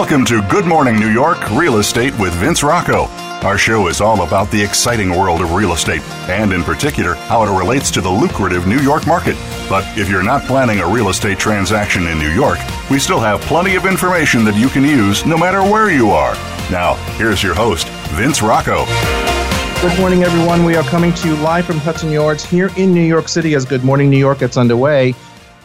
Welcome to Good Morning New York Real Estate with Vince Rocco. Our show is all about the exciting world of real estate, and in particular, how it relates to the lucrative New York market. But if you're not planning a real estate transaction in New York, we still have plenty of information that you can use no matter where you are. Now, here's your host, Vince Rocco. Good morning, everyone. We are coming to you live from Hudson Yards here in New York City as Good Morning New York gets underway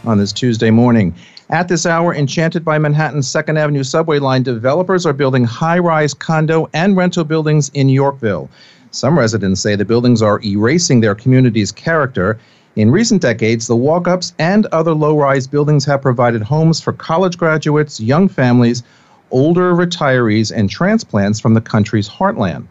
on this Tuesday morning. At this hour, enchanted by Manhattan's 2nd Avenue subway line, developers are building high rise condo and rental buildings in Yorkville. Some residents say the buildings are erasing their community's character. In recent decades, the walk ups and other low rise buildings have provided homes for college graduates, young families, older retirees, and transplants from the country's heartland.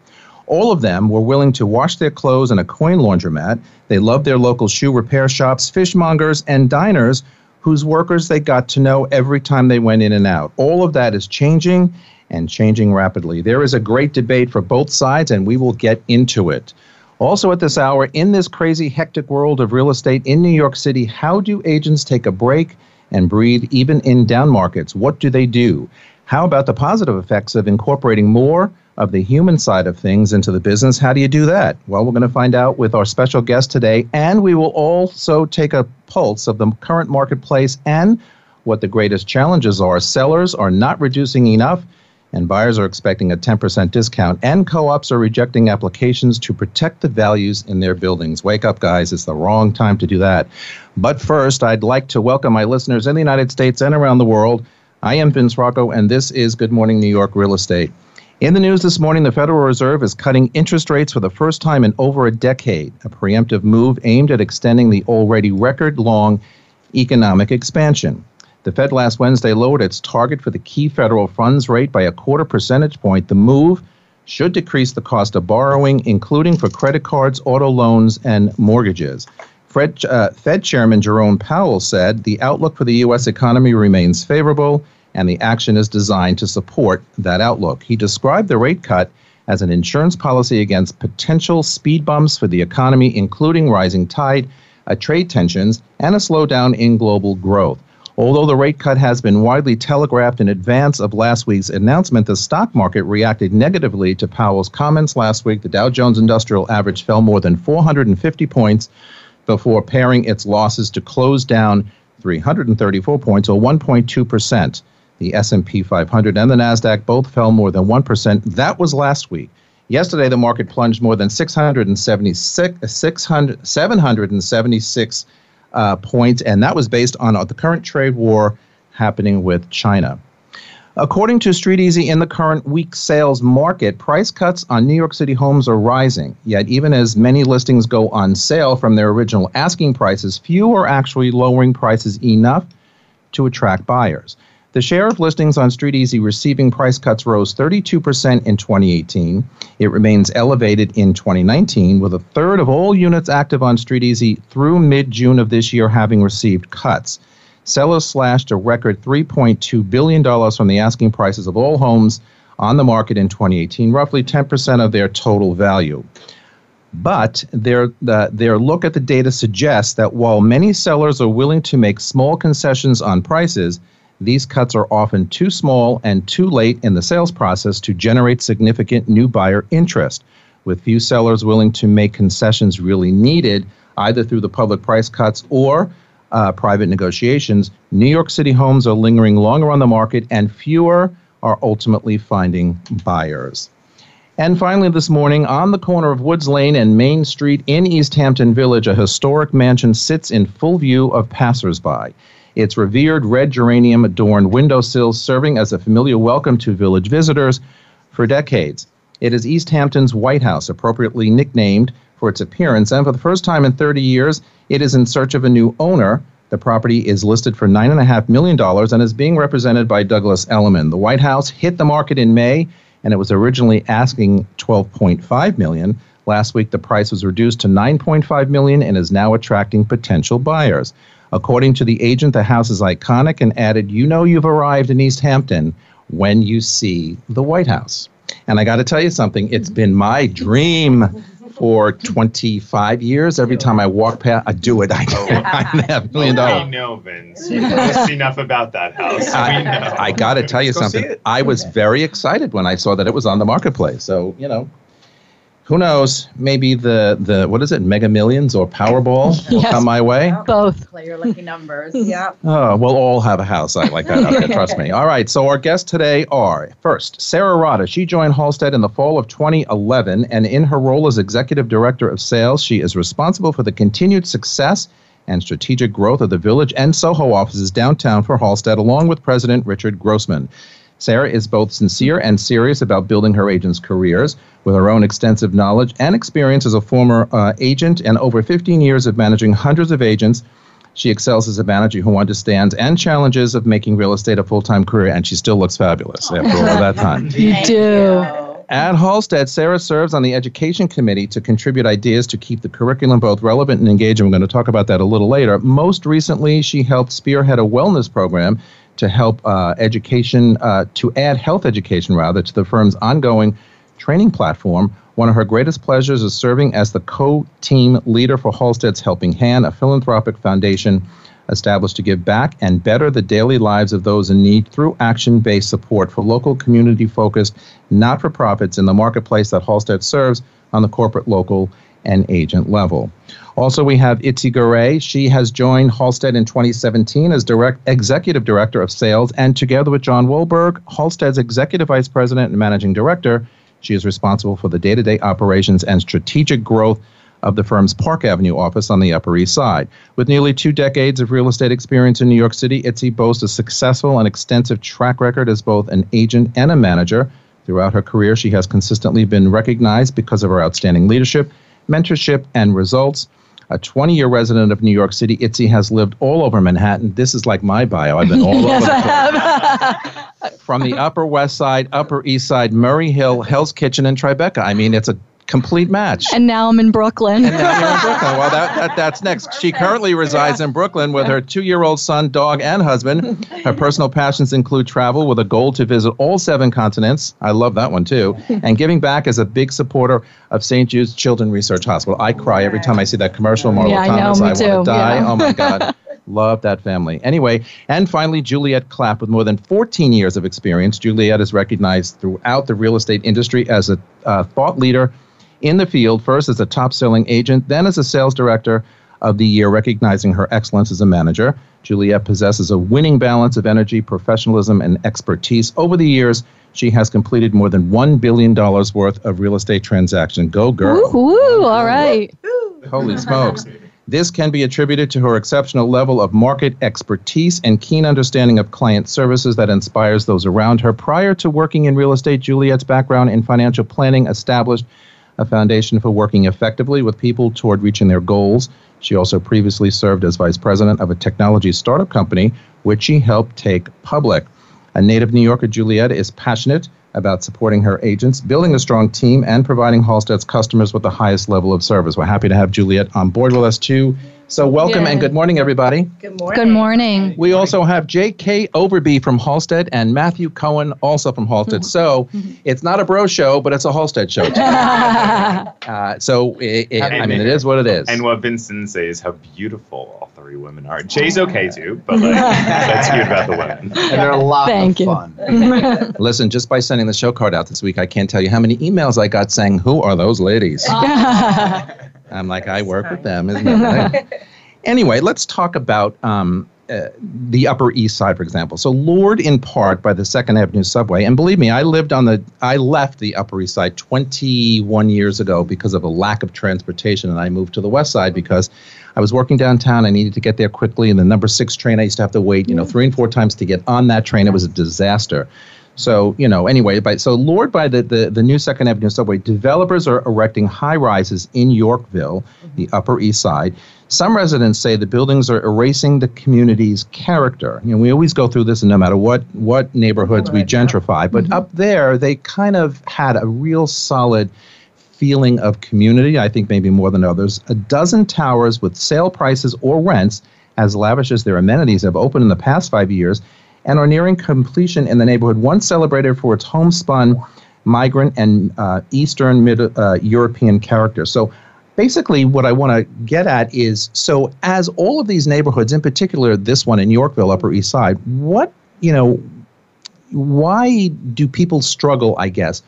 All of them were willing to wash their clothes in a coin laundromat. They loved their local shoe repair shops, fishmongers, and diners whose workers they got to know every time they went in and out. All of that is changing and changing rapidly. There is a great debate for both sides, and we will get into it. Also, at this hour, in this crazy, hectic world of real estate in New York City, how do agents take a break and breathe even in down markets? What do they do? How about the positive effects of incorporating more of the human side of things into the business. How do you do that? Well, we're going to find out with our special guest today, and we will also take a pulse of the current marketplace and what the greatest challenges are. Sellers are not reducing enough, and buyers are expecting a 10% discount, and co ops are rejecting applications to protect the values in their buildings. Wake up, guys, it's the wrong time to do that. But first, I'd like to welcome my listeners in the United States and around the world. I am Vince Rocco, and this is Good Morning New York Real Estate. In the news this morning, the Federal Reserve is cutting interest rates for the first time in over a decade, a preemptive move aimed at extending the already record long economic expansion. The Fed last Wednesday lowered its target for the key federal funds rate by a quarter percentage point. The move should decrease the cost of borrowing, including for credit cards, auto loans, and mortgages. Fred, uh, Fed Chairman Jerome Powell said the outlook for the U.S. economy remains favorable and the action is designed to support that outlook. He described the rate cut as an insurance policy against potential speed bumps for the economy, including rising tide, uh, trade tensions, and a slowdown in global growth. Although the rate cut has been widely telegraphed in advance of last week's announcement, the stock market reacted negatively to Powell's comments last week. The Dow Jones Industrial Average fell more than 450 points before paring its losses to close down 334 points, or 1.2 percent. The S&P 500 and the Nasdaq both fell more than 1%. That was last week. Yesterday the market plunged more than 676 600, 776 uh, points and that was based on uh, the current trade war happening with China. According to StreetEasy, in the current weak sales market, price cuts on New York City homes are rising. Yet, even as many listings go on sale from their original asking prices, few are actually lowering prices enough to attract buyers. The share of listings on StreetEasy receiving price cuts rose 32% in 2018. It remains elevated in 2019, with a third of all units active on StreetEasy through mid June of this year having received cuts. Sellers slashed a record $3.2 billion from the asking prices of all homes on the market in 2018, roughly 10% of their total value. But their, their look at the data suggests that while many sellers are willing to make small concessions on prices, these cuts are often too small and too late in the sales process to generate significant new buyer interest. With few sellers willing to make concessions really needed, either through the public price cuts or uh, private negotiations, New York City homes are lingering longer on the market and fewer are ultimately finding buyers. And finally, this morning, on the corner of Woods Lane and Main Street in East Hampton Village, a historic mansion sits in full view of passersby. Its revered red geranium adorned windowsills serving as a familiar welcome to village visitors for decades. It is East Hampton's White House, appropriately nicknamed for its appearance, and for the first time in 30 years, it is in search of a new owner. The property is listed for $9.5 million and is being represented by Douglas Elliman. The White House hit the market in May, and it was originally asking 12.5 million. Last week, the price was reduced to 9.5 million and is now attracting potential buyers. According to the agent, the house is iconic and added, You know you've arrived in East Hampton when you see the White House. And I got to tell you something, it's been my dream for 25 years. Every time I walk past, I do it. I, Oh. I have a million We dollars. know, Vince. You've just enough about that house. We know. I, I got to tell you Let's something. I was very excited when I saw that it was on the marketplace. So, you know, who knows? Maybe the, the what is it, Mega Millions or Powerball will Yes. come my way. Both. Play your lucky numbers. yeah. Oh, we'll all have a house like like that out there, trust me. All right, so our guests today are first, Sarah Rada. She joined Halstead in the fall of 2011, and in her role as Executive Director of Sales, she is responsible for the continued success and strategic growth of the Village and Soho offices downtown for Halstead, along with President Richard Grossman. Sarah is both sincere and serious about building her agents' careers with her own extensive knowledge and experience as a former uh, agent and over 15 years of managing hundreds of agents. She excels as a manager who understands and challenges of making real estate a full time career, and she still looks fabulous after all that time. You do. you. At Halstead, Sarah serves on the education committee to contribute ideas to keep the curriculum both relevant and engaging. We're going to talk about that a little later. Most recently, she helped spearhead a wellness program to help uh, education, uh, to add health education rather, to the firm's ongoing training platform. One of her greatest pleasures is serving as the co team leader for Halstead's Helping Hand, a philanthropic foundation established to give back and better the daily lives of those in need through action based support for local community focused not for profits in the marketplace that Halstead serves on the corporate, local, and agent level. Also, we have Itzi Garay. She has joined Halstead in 2017 as direct executive director of sales, and together with John Wolberg, Halstead's executive vice president and managing director, she is responsible for the day to day operations and strategic growth of the firm's Park Avenue office on the Upper East Side. With nearly two decades of real estate experience in New York City, Itzi boasts a successful and extensive track record as both an agent and a manager. Throughout her career, she has consistently been recognized because of her outstanding leadership, mentorship, and results. A 20 year resident of New York City, Itzi has lived all over Manhattan. This is like my bio. I've been all yes, over the I place. have. From the Upper West Side, Upper East Side, Murray Hill, Hell's Kitchen, and Tribeca. I mean, it's a complete match. and now I'm in Brooklyn. And now you're in Brooklyn. Well, that, that that's next. She currently resides in Brooklyn with her two-year-old son, dog, and husband. Her personal passions include travel with a goal to visit all seven continents. I love that one too. And giving back as a big supporter of St. Jude's Children Research Hospital. I cry every time I see that commercial. Marlo Yeah, I know, Thomas. want too, to die. yeah. Oh my God. Love that family. Anyway, and finally, Juliet Clapp, with more than 14 years of experience. Juliet is recognized throughout the real estate industry as a uh, thought leader in the field, first as a top selling agent, then as a sales director of the year, recognizing her excellence as a manager. Juliet possesses a winning balance of energy, professionalism, and expertise. Over the years, she has completed more than $1 billion worth of real estate transactions. Go, girl. Woo, woo, all right. Holy smokes. This can be attributed to her exceptional level of market expertise and keen understanding of client services that inspires those around her. Prior to working in real estate, Juliet's background in financial planning established a foundation for working effectively with people toward reaching their goals. She also previously served as vice president of a technology startup company, which she helped take public. A native New Yorker, Juliet is passionate about supporting her agents, building a strong team, and providing Halstead's customers with the highest level of service. We're happy to have Juliet on board with us too. So, welcome Yay. and good morning, everybody. Good morning. Good morning. We also have J.K. Overby from Halstead and Matthew Cohen, also from Halstead. So, it's not a bro show, but it's a Halstead show. Uh, so, it, it, I mean, it is what it is. And what Vincent says how beautiful all three women are. Jay's okay too, but like that's cute about the women. and they're a lot Thank of you. fun. Listen, just by sending the show card out this week, I can't tell you how many emails I got saying, Who are those ladies? I'm like, I work with them, isn't it? anyway, let's talk about um, uh, the Upper East Side, for example. So, lured in part by the Second Avenue subway, and believe me, I lived on the, I left the Upper East Side 21 years ago because of a lack of transportation, and I moved to the West Side because I was working downtown. I needed to get there quickly, and the number six train, I used to have to wait, you know, three and four times to get on that train. It was a disaster. So, you know, anyway, by, so lured by the, the, the new Second Avenue subway, developers are erecting high rises in Yorkville, the mm-hmm. Upper East Side. Some residents say the buildings are erasing the community's character. You know, we always go through this, and no matter what what neighborhoods we gentrify, but mm-hmm. up there they kind of had a real solid feeling of community. I think maybe more than others. A dozen towers with sale prices or rents as lavish as their amenities have opened in the past five years and are nearing completion in the neighborhood. once celebrated for its homespun migrant and uh, Eastern uh, European character. So basically, what I want to get at is so as all of these neighborhoods, in particular this one in Yorkville, Upper East Side, what you know, why do people struggle? I guess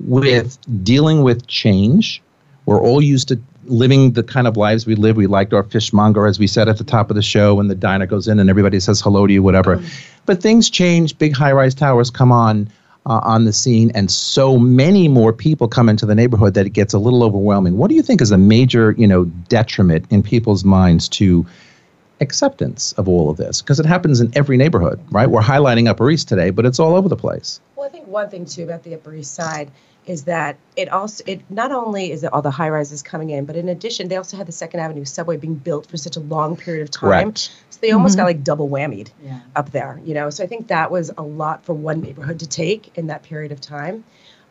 with dealing with change. We're all used to living the kind of lives we live. We liked our fishmonger, as we said at the top of the show, when the diner goes in and everybody says hello to you, whatever. But things change. Big high-rise towers come on uh, on the scene, and so many more people come into the neighborhood that it gets a little overwhelming. What do you think is a major, you know, detriment in people's minds to acceptance of all of this? Because it happens in every neighborhood, right? We're highlighting Upper East today, but it's all over the place. Well, I think one thing too about the Upper East Side is that it also it not only is it all the high rises coming in, but in addition, they also had the Second Avenue subway being built for such a long period of time. Correct. So they almost Mhm. got like double whammied Yeah. up there, you know. So I think that was a lot for one neighborhood to take in that period of time.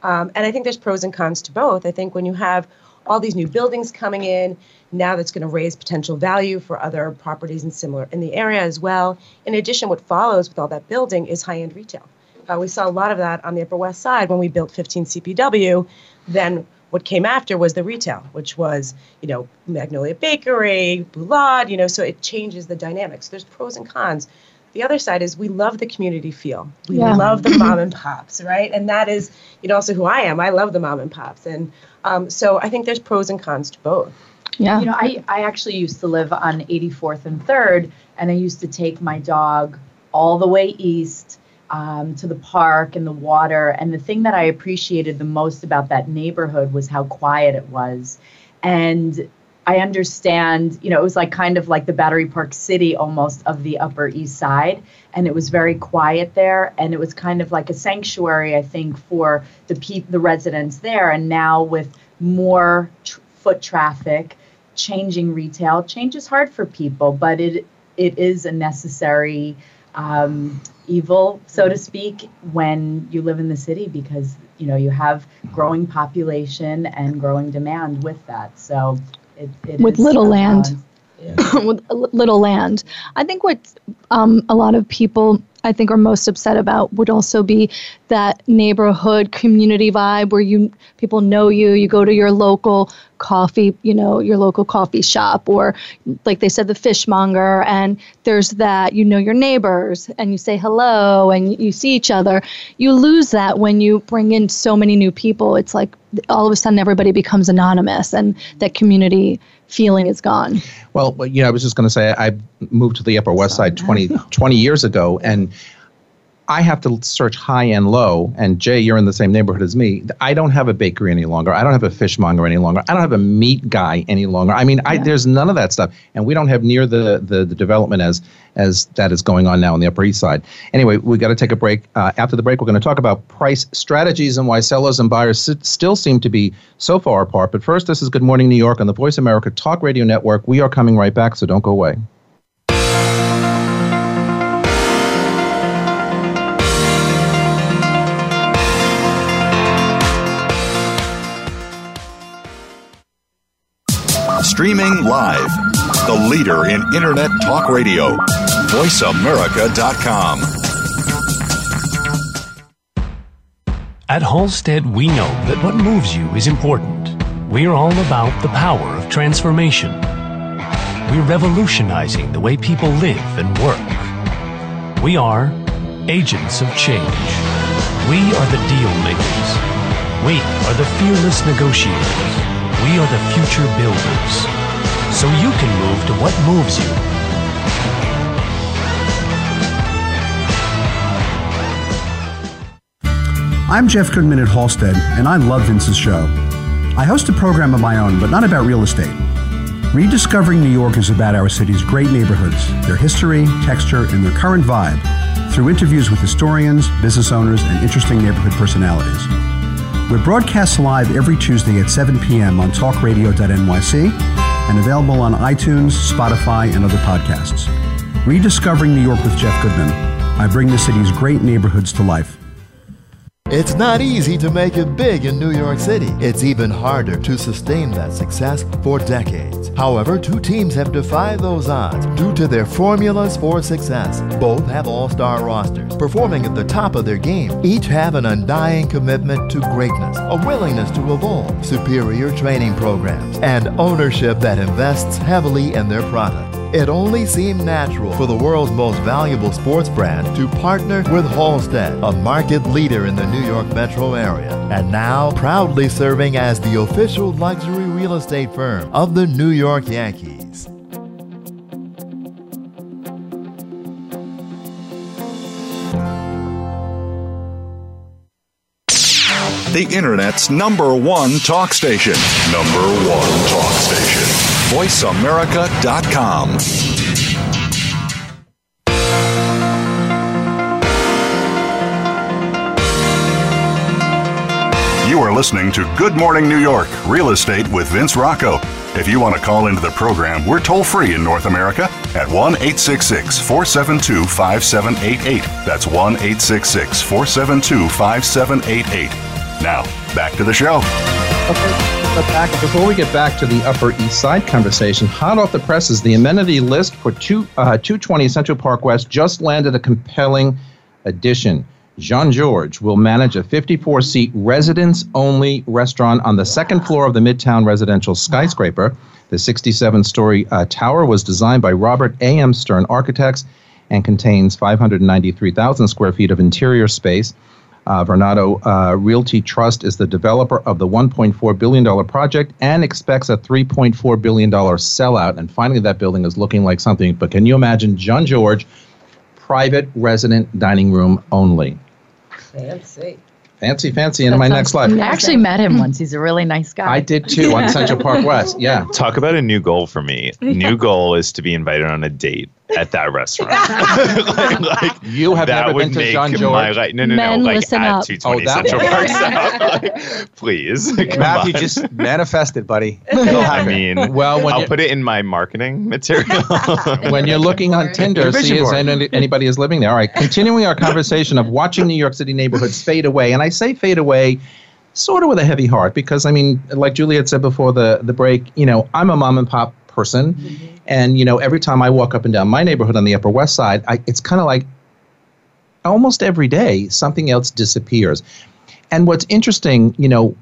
Um, and I think there's pros and cons to both. I think when you have all these new buildings coming in, now that's going to raise potential value for other properties in similar in the area as well. In addition, what follows with all that building is high-end retail. Uh, we saw a lot of that on the Upper West Side when we built 15 CPW. Then what came after was the retail, which was, you know, Magnolia Bakery, Boulud, you know, so it changes the dynamics. There's pros and cons. The other side is we love the community feel. We Yeah. love the mom and pops, right? And that is, you know, also who I am. I love the mom and pops. And um, so I think there's pros and cons to both. Yeah. You know, I, I actually used to live on 84th and 3rd, and I used to take my dog all the way east um, to the park and the water. And the thing that I appreciated the most about that neighborhood was how quiet it was. And I understand, you know, it was like kind of like the Battery Park City almost of the Upper East Side. And it was very quiet there. And it was kind of like a sanctuary, I think, for the pe- the residents there. And now with more tr- foot traffic, changing retail, change is hard for people, but it it is a necessary um, evil, so to speak, when you live in the city because you know you have growing population and growing demand with that. So it, it With is little a land. balance. with little land. I think what um, a lot of people I think are most upset about would also be that neighborhood community vibe where you people know you, you go to your local coffee, you know, your local coffee shop or like they said the fishmonger and there's that you know your neighbors and you say hello and you see each other. You lose that when you bring in so many new people. It's like all of a sudden everybody becomes anonymous and that community feeling is gone. Well, you know, I was just going to say I moved to the Upper West Side 20, 20 years ago, and I have to search high and low. And Jay, you're in the same neighborhood as me. I don't have a bakery any longer. I don't have a fishmonger any longer. I don't have a meat guy any longer. I mean, I, there's none of that stuff, and we don't have near the, the, the development as as that is going on now on the Upper East Side. Anyway, we got to take a break. Uh, after the break, we're going to talk about price strategies and why sellers and buyers s- still seem to be so far apart. But first, this is Good Morning New York on the VoiceAmerica Talk Radio Network. We are coming right back, so don't go away. Streaming live, the leader in Internet talk radio, voiceamerica.com. At Halstead, we know that what moves you is important. We're all about the power of transformation. We're revolutionizing the way people live and work. We are agents of change. We are the deal makers. We are the fearless negotiators. We are the future builders. So you can move to what moves you. I'm Jeff Goodman at Halstead, and I love Vince's show. I host a program of my own, but not about real estate. Rediscovering New York is about our city's great neighborhoods, their history, texture, and their current vibe through interviews with historians, business owners, and interesting neighborhood personalities. We're broadcast live every Tuesday at 7 p.m. on talkradio.nyc and available on iTunes, Spotify, and other podcasts. Rediscovering New York with Jeff Goodman. I bring the city's great neighborhoods to life. It's not easy to make it big in New York City. It's even harder to sustain that success for decades. However, two teams have defied those odds due to their formulas for success. Both have all star rosters, performing at the top of their game. Each have an undying commitment to greatness, a willingness to evolve, superior training programs, and ownership that invests heavily in their product. It only seemed natural for the world's most valuable sports brand to partner with Halstead, a market leader in the New York metro area, and now proudly serving as the official luxury real estate firm of the New York Yankees. The Internet's number one talk station. Number one talk station. VoiceAmerica.com. You are listening to Good Morning New York Real Estate with Vince Rocco. If you want to call into the program, we're toll free in North America at 1 866 472 5788. That's 1 866 472 5788. Now, back to the show. Back, before we get back to the Upper East Side conversation, hot off the presses, the amenity list for two, uh, 220 Central Park West just landed a compelling addition. Jean-Georges will manage a 54 seat residence only restaurant on the second floor of the Midtown residential skyscraper. The 67 story uh, tower was designed by Robert A.M. Stern Architects and contains 593,000 square feet of interior space. Uh, Vornado uh, Realty Trust is the developer of the $1.4 billion project and expects a $3.4 billion sellout. And finally, that building is looking like something. But can you imagine John George, private resident dining room only? Fancy. Fancy, fancy in my next life. I actually met him once. He's a really nice guy. I did too on Central Park West. Yeah. Talk about a new goal for me. New goal is to be invited on a date at that restaurant. like, like, You have that never would been to make Jean my Georges. life. No, no, Men, no. Like listen at up. 220 Oh, that Central. Park South. Like, please. Come Matthew, on. just manifest it, buddy. It'll I mean, Well, when I'll put it in my marketing material. when you're looking on Tinder, see if anybody is living there. All right, continuing our conversation of watching New York City neighborhoods fade away, and I say fade away sort of with a heavy heart because I mean, like Juliet said before the the break, you know, I'm a mom and pop person, mm-hmm. And you know, every time I walk up and down my neighborhood on the Upper West Side, I, it's kind of like almost every day something else disappears. And what's interesting, you know,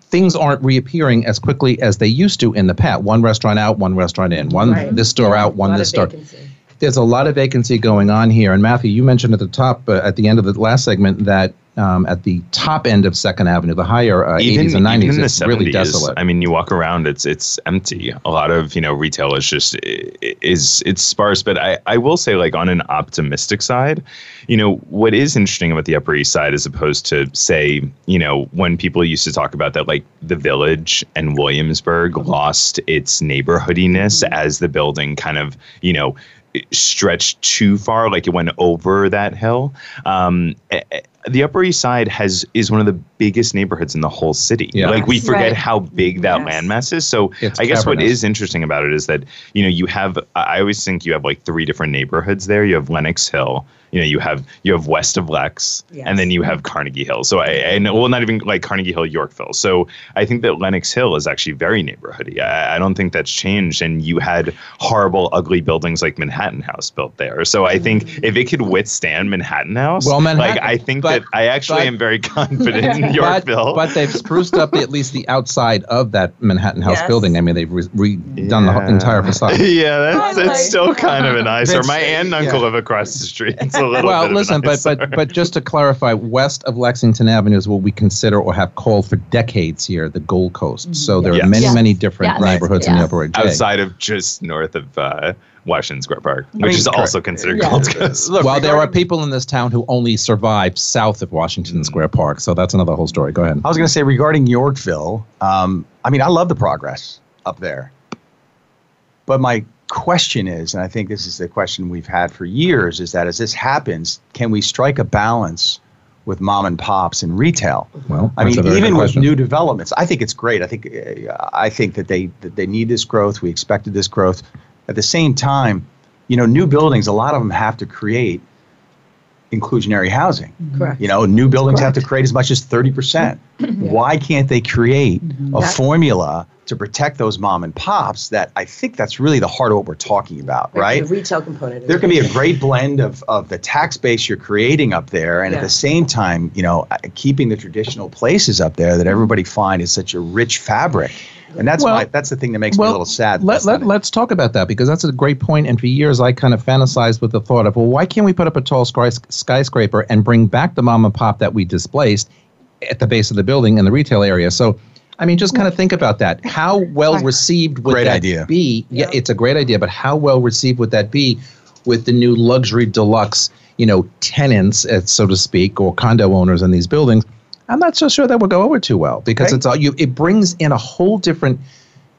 things aren't reappearing as quickly as they used to in the past. One restaurant out, one restaurant in. One Right. this store out, one this store. vacancy. There's a lot of vacancy going on here. And Matthew, you mentioned at the top, uh, at the end of the last segment, that um, at the top end of Second Avenue, the higher uh, 80s and 90s, even in the it's really desolate. I mean, you walk around, it's it's empty. A lot of you know retail is just is it's sparse. But I I will say like on an optimistic side, you know what is interesting about the Upper East Side as opposed to say you know when people used to talk about that like the Village and Williamsburg lost its neighborhoodiness as the building kind of you know stretched too far, like it went over that hill. Um, the Upper East Side has is one of the biggest neighborhoods in the whole city. Yeah. Like we forget Right. how big that Yes. landmass is. So It's I guess what cavernous. is interesting about it is that you know you have. I always think you have like three different neighborhoods there. You have Lenox Hill. You know you have you have west of Lex, Yes. and then you have Carnegie Hill. So I and well not even like Carnegie Hill Yorkville. So I think that Lenox Hill is actually very neighborhoody. I, I don't think that's changed. And you had horrible, ugly buildings like Manhattan House built there. So I think mm. if it could withstand Manhattan House, Well, Manhattan- like I think but- that I actually but- am very confident in Yorkville. but they've spruced up the, at least the outside of that Manhattan House Yes. building. I mean, they've re- redone the entire facade. yeah, that's, I like it's still kind of an eyesore. Vince, My aunt and uncle yeah. live across the street. It's a little Well, bit of an listen, but but but just to clarify, west of Lexington Avenue is what we consider or have called for decades here the Gold Coast. So there are many, Yes. many different Yes. neighborhoods in the Upper J. outside of just north of uh, Washington Square Park, which mean, is also considered Yeah. Gold Coast. Look, well, there are people in this town who only survive south of Washington Square Park, so that's another whole story. Go ahead. I was going to say regarding Yorkville, um, I mean, I love the progress up there. But my question is, and I think this is the question we've had for years, is that as this happens, can we strike a balance with mom and pops and retail? Well, I mean, even with new developments, I think it's great. I think I think that they that they need this growth. We expected this growth. At the same time, you know, new buildings, a lot of them have to create inclusionary housing. Correct. You know, new buildings have to create as much as 30%. Why can't they create a Yeah. formula to protect those mom and pops that I think that's really the heart of what we're talking about, right? The retail component. there can be a great blend of, of the tax base you're creating up there and at the same time you know uh, keeping the traditional places up there that everybody find is such a rich fabric and that's Well- why that's the thing that makes me a little sad Let, let, let's talk about that because that's a great point. And for years, I kind of fantasized with the thought of, well, why can't we put up a tall skys- skyscraper and bring back the mom and pop that we displaced at the base of the building in the retail area? So, I mean, just kind of think about that. How well received would Great that idea. be? Yeah, Yeah. it's a great idea, but how well received would that be with the new luxury deluxe, you know, tenants, uh, so to speak, or condo owners in these buildings? I'm not so sure that will go over too well because Right. it's all you. It brings in a whole different.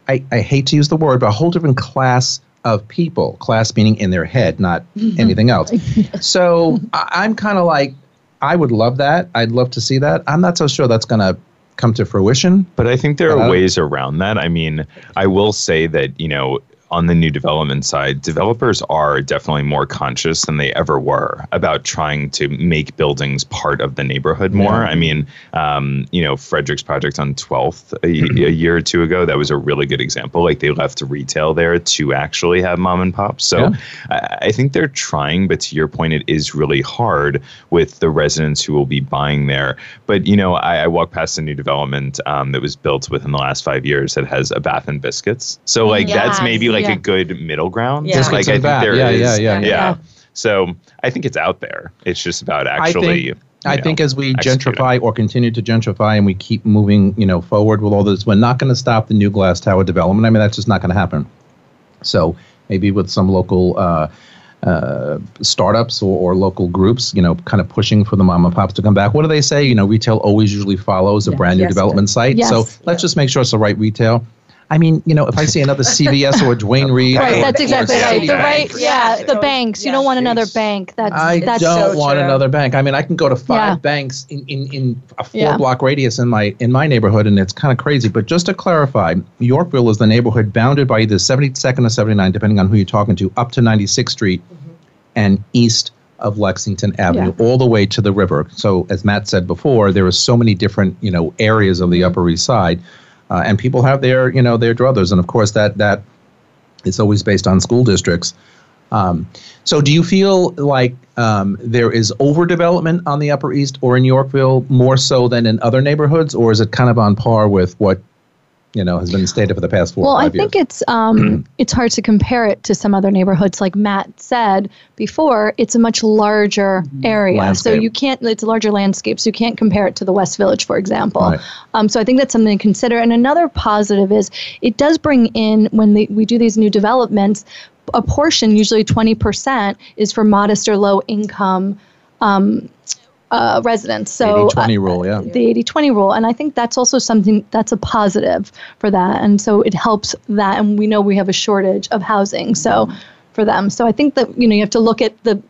I, I hate to use the word, but a whole different class of people. Class meaning in their head, not mm-hmm. anything else. So I, I'm kind of like, I would love that. I'd love to see that. I'm not so sure that's going to come to fruition. But I think there are ways around that. I mean, I will say that, you know, on the new development side, developers are definitely more conscious than they ever were about trying to make buildings part of the neighborhood more. Yeah. I mean, um, you know, Frederick's project on 12th a, a year or two ago, that was a really good example. Like they left retail there to actually have mom and pop. So Yeah. I, I think they're trying, but to your point, it is really hard with the residents who will be buying there. But you know, I, I walked past a new development um, that was built within the last five years that has a bath and biscuits. So like that's maybe like yeah. a good middle ground. Yeah. Like I think bath. there Yeah, is- yeah, yeah, yeah. yeah. So I think it's out there. It's just about I actually. think, I you think as we executing. gentrify or continue to gentrify and we keep moving, you know, forward with all this, we're not going to stop the new glass tower development. I mean, that's just not going to happen. So maybe with some local uh, uh, startups or, or local groups, you know, kind of pushing for the mom and pops to come back. What do they say? You know, retail always usually follows a Yes. brand new Yes, development site. Yes. So let's just make sure it's the right retail. I mean, you know, if I see another CVS or a Duane Reade, Right, or- that's exactly right. The right, yeah, Yeah. the banks. You don't want another bank. That's I that's don't so want true. another bank. I mean, I can go to five Yeah. banks in, in, in a four Yeah. block radius in my in my neighborhood, and it's kind of crazy. But just to clarify, Yorkville is the neighborhood bounded by either 72nd or 79, depending on who you're talking to, up to 96th Street mm-hmm. and east of Lexington Avenue, all the way to the river. So, as Matt said before, there are so many different you know areas of the mm-hmm. Upper East Side, uh, and people have their you know their druthers, and of course that that it's always based on school districts. Um, so, do you feel like um, there is overdevelopment on the Upper East or in Yorkville more so than in other neighborhoods, or is it kind of on par with what you know has been stated for the past four well, or I think years? it's um, it's hard to compare it to some other neighborhoods. Like Matt said before, it's a much larger area, so you can't. It's a larger landscape, so you can't compare it to the West Village, for example. Right. Um, so I think that's something to consider. And another positive is it does bring in when the, we do these new developments, a portion, usually twenty percent, is for modest or low income. Um, uh, residents. So 80-20 uh, rule, yeah. the 80 20 rule. And I think that's also something that's a positive for that. And so it helps that. And we know we have a shortage of housing. So for them. So I think that, you know, you have to look at the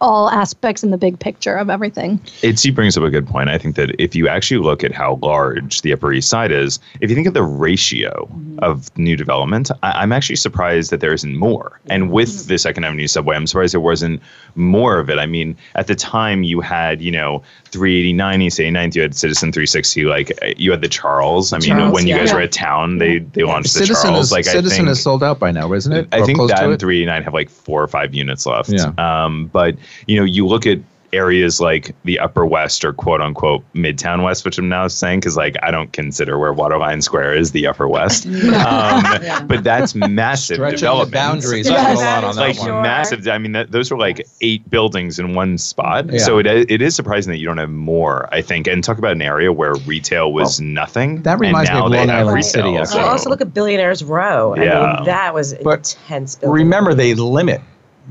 all aspects in the big picture of everything. Itzy brings up a good point. I think that if you actually look at how large the Upper East Side is, if you think of the ratio of new development, I, I'm actually surprised that there isn't more. And with the Second Avenue subway, I'm surprised there wasn't more of it. I mean, at the time you had, you know, 389 East 89th, you had Citizen 360, like you had the Charles. I mean, Charles, when you guys yeah. were at town, they they launched the Citizen Charles. is like Citizen I think, is sold out by now, isn't it? I Or think close that and 389 have like four or five units left. Yeah. Um, but you know, you look at areas like the Upper West or quote unquote Midtown West, which I'm now saying because like I don't consider where Waterline Square is the Upper West. um, But that's massive development. boundaries Yes. a lot on that Like one. Sure. massive. I mean, that, those are like eight buildings in one spot. Yeah. So it it is surprising that you don't have more. I think, and talk about an area where retail was nothing. that reminds and me of they Long have Island retail, City, Well, actually. so- also look at Billionaires Row. I Yeah. mean, that was But intense. Building. remember they limit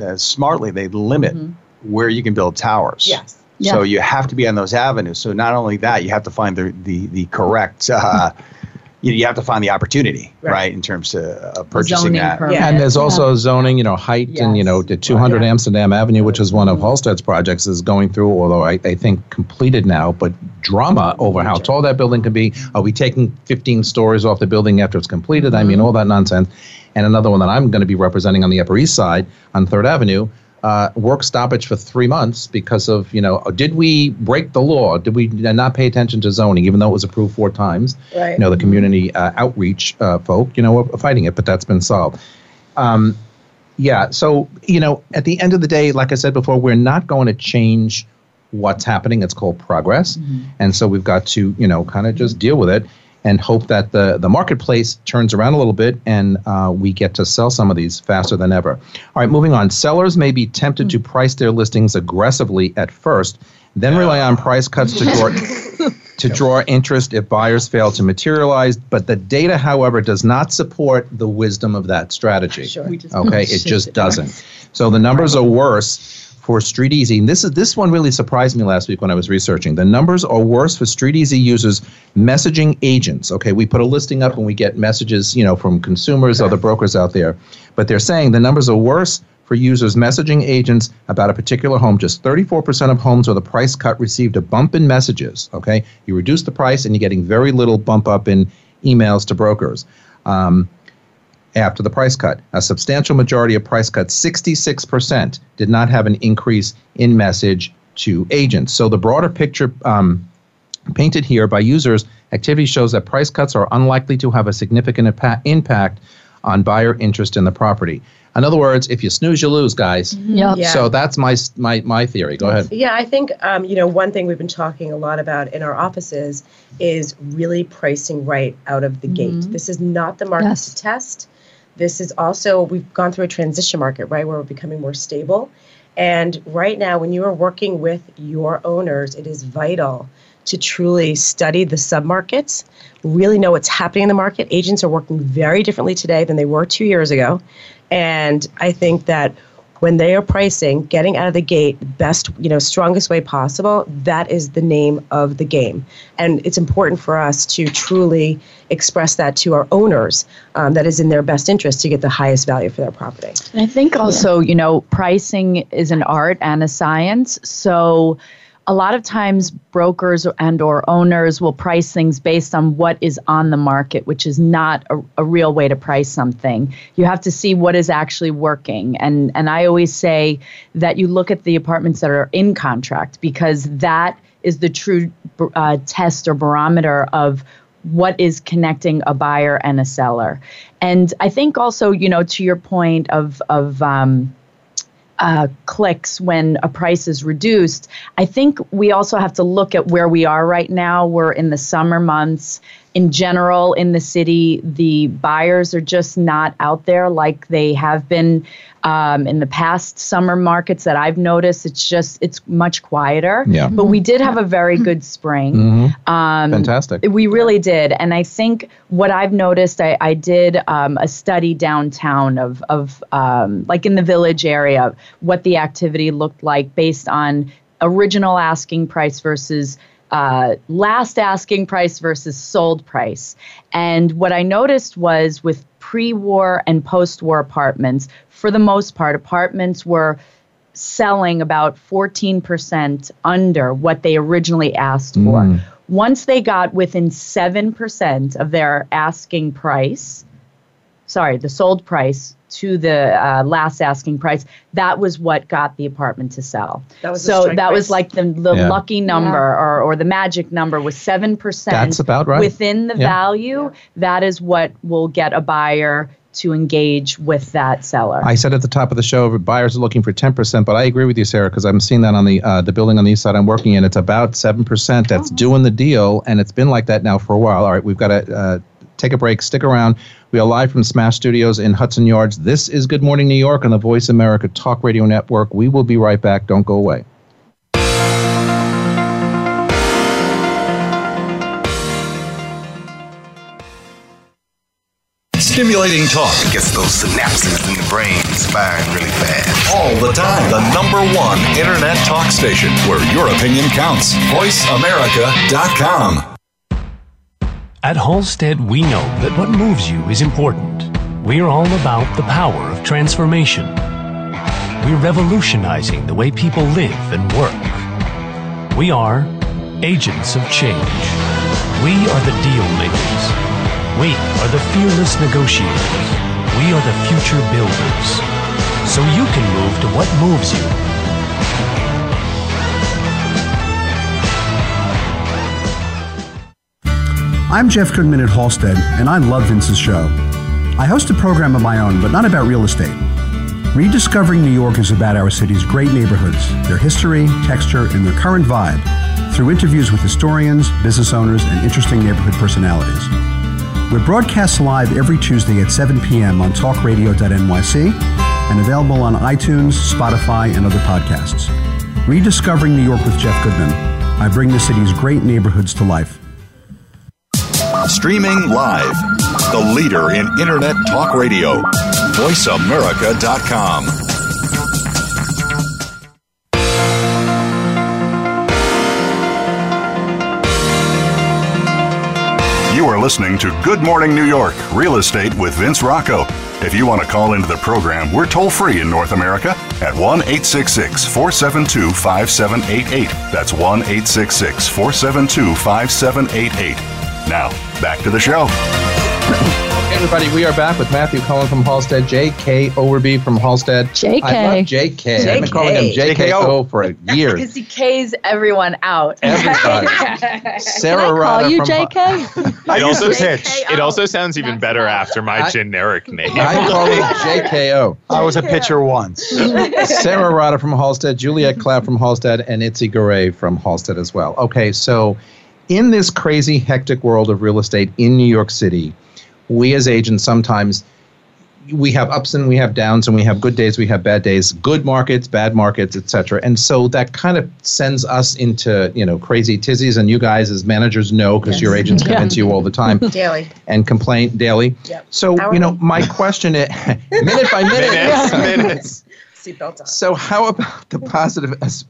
uh, smartly they limit where you can build towers Yes. Yeah. So you have to be on those avenues. So not only that, you have to find the the the correct. Uh, you, you have to find the opportunity, right, Right. in terms of uh, purchasing Zoning that. permit. Yeah. And there's also zoning, you know, height and, you know, the 200 Yeah. Amsterdam Avenue, which is one of Halstead's projects, is going through, although I, I think completed now, but drama over how tall that building can be. Are we taking 15 stories off the building after it's completed? I mean, all that nonsense. And another one that I'm going to be representing on the Upper East Side on 3rd Avenue, uh, work stoppage for three months because of you know did we break the law? Did we not pay attention to zoning even though it was approved four times? Right. You know the community uh, outreach uh, folk you know are fighting it, but that's been solved. Um, yeah. So you know at the end of the day, like I said before, we're not going to change what's happening. It's called progress, and so we've got to you know kind of just deal with it and hope that the, the marketplace turns around a little bit and uh, we get to sell some of these faster than ever. All right, moving on. Sellers may be tempted to price their listings aggressively at first, then rely on price cuts to draw, to draw interest if buyers fail to materialize. But the data, however, does not support the wisdom of that strategy. Sure. Okay, it just doesn't. So the numbers are worse for StreetEasy. And this is this one really surprised me last week when I was researching. The numbers are worse for StreetEasy users messaging agents. Okay, we put a listing up and we get messages, you know, from consumers, other brokers out there. But they're saying the numbers are worse for users messaging agents about a particular home. Just 34% of homes with a price cut received a bump in messages. Okay, you reduce the price and you're getting very little bump up in emails to brokers. Um, after the price cut. A substantial majority of price cuts, 66%, did not have an increase in message to agents. So the broader picture um, painted here by users activity shows that price cuts are unlikely to have a significant impa- impact on buyer interest in the property. In other words, if you snooze, you lose, guys. Yep. Yeah. So that's my my my theory. Go ahead. Yeah, I think um, you know one thing we've been talking a lot about in our offices is really pricing right out of the gate. This is not the market Yes. to test. This is also we've gone through a transition market, right, where we're becoming more stable. And right now, when you are working with your owners, it is vital to truly study the submarkets, really know what's happening in the market. Agents are working very differently today than they were two years ago. And I think that when they are pricing, getting out of the gate best, you know, strongest way possible, that is the name of the game. And it's important for us to truly express that to our owners um, that is in their best interest to get the highest value for their property. And I think also, you know, pricing is an art and a science. So a lot of times brokers and or owners will price things based on what is on the market, which is not a, a real way to price something. You have to see what is actually working. And and I always say that you look at the apartments that are in contract because that is the true uh, test or barometer of what is connecting a buyer and a seller. And I think also, you know, to your point of of um, uh, clicks when a price is reduced. I think we also have to look at where we are right now. We're in the summer months. In general, in the city, the buyers are just not out there like they have been um, in the past summer markets that I've noticed. It's just it's much quieter. Yeah. But we did have a very good spring. Mhm. Um, Fantastic. we really did. And I think what I've noticed, I, I did um, a study downtown of, of um, like in the village area, what the activity looked like based on original asking price versus uh, last asking price versus sold price. And what I noticed was with pre war and post war apartments, for the most part, apartments were selling about 14% under what they originally asked for. Mm. Once they got within 7% of their asking price, sorry, the sold price to the uh, last asking price, that was what got the apartment to sell. That was so strike that was like the, the Yeah. lucky number or, or the magic number was 7% That's about right. within the Yeah. value. That is what will get a buyer to engage with that seller. I said at the top of the show, buyers are looking for 10%, but I agree with you, Sarah, because I'm seeing that on the uh, the building on the east side I'm working in. It's about 7% that's doing the deal, and it's been like that now for a while. All right, we've got to uh, take a break. Stick around. We are live from Smash Studios in Hudson Yards. This is Good Morning New York on the VoiceAmerica Talk Radio Network. We will be right back. Don't go away. Stimulating talk Gets those synapses in the brain firing really fast. all the time. The number one internet talk station where your opinion counts. VoiceAmerica.com. At Halstead, we know that what moves you is important. We're all about the power of transformation. We're revolutionizing the way people live and work. We are agents of change. We are the deal makers. We are the fearless negotiators. We are the future builders. so you can move to what moves you. I'm Jeff Goodman at Halstead, and I love Vince's show. I host a program of my own, but not about real estate. Rediscovering New York is about our city's great neighborhoods, their history, texture, and their current vibe through interviews with historians, business owners, and interesting neighborhood personalities. We're broadcast live every Tuesday at 7 p.m. on talkradio.nyc and available on iTunes, Spotify, and other podcasts. Rediscovering New York with Jeff Goodman. I bring the city's great neighborhoods to life. Streaming live. The leader in Internet talk radio. VoiceAmerica.com. You are listening to Good Morning New York Real Estate with Vince Rocco. If you want to call into the program, we're toll free in North America at 1 866 472 5788. That's 1 866 472 5788. Now, back to the show. Hey everybody, we are back with Matthew Cullen from Halstead, J.K. Overby from Halstead. JK. I love J.K. I've been calling him JKO for years. Because he K's everyone out. Everybody. Sarah Can I call Rada you from JK? It also, pitch. it also sounds even better after my I- generic name. I call him JKO. I was a pitcher once. Sarah Rada from Halstead, Juliet Clapp from Halstead, and Itzy Garay from Halstead as well. Okay, so in this crazy, hectic world of real estate in New York City, we as agents sometimes we have ups and we have downs and we have good days we have bad days good markets bad markets etc and so that kind of sends us into you know crazy tizzies and you guys as managers know because your agents come Yeah. into you all the time Daily. and complain daily Yep. so you know my question is minute by minute minutes, minutes. Seatbelt on. so how about the positive as-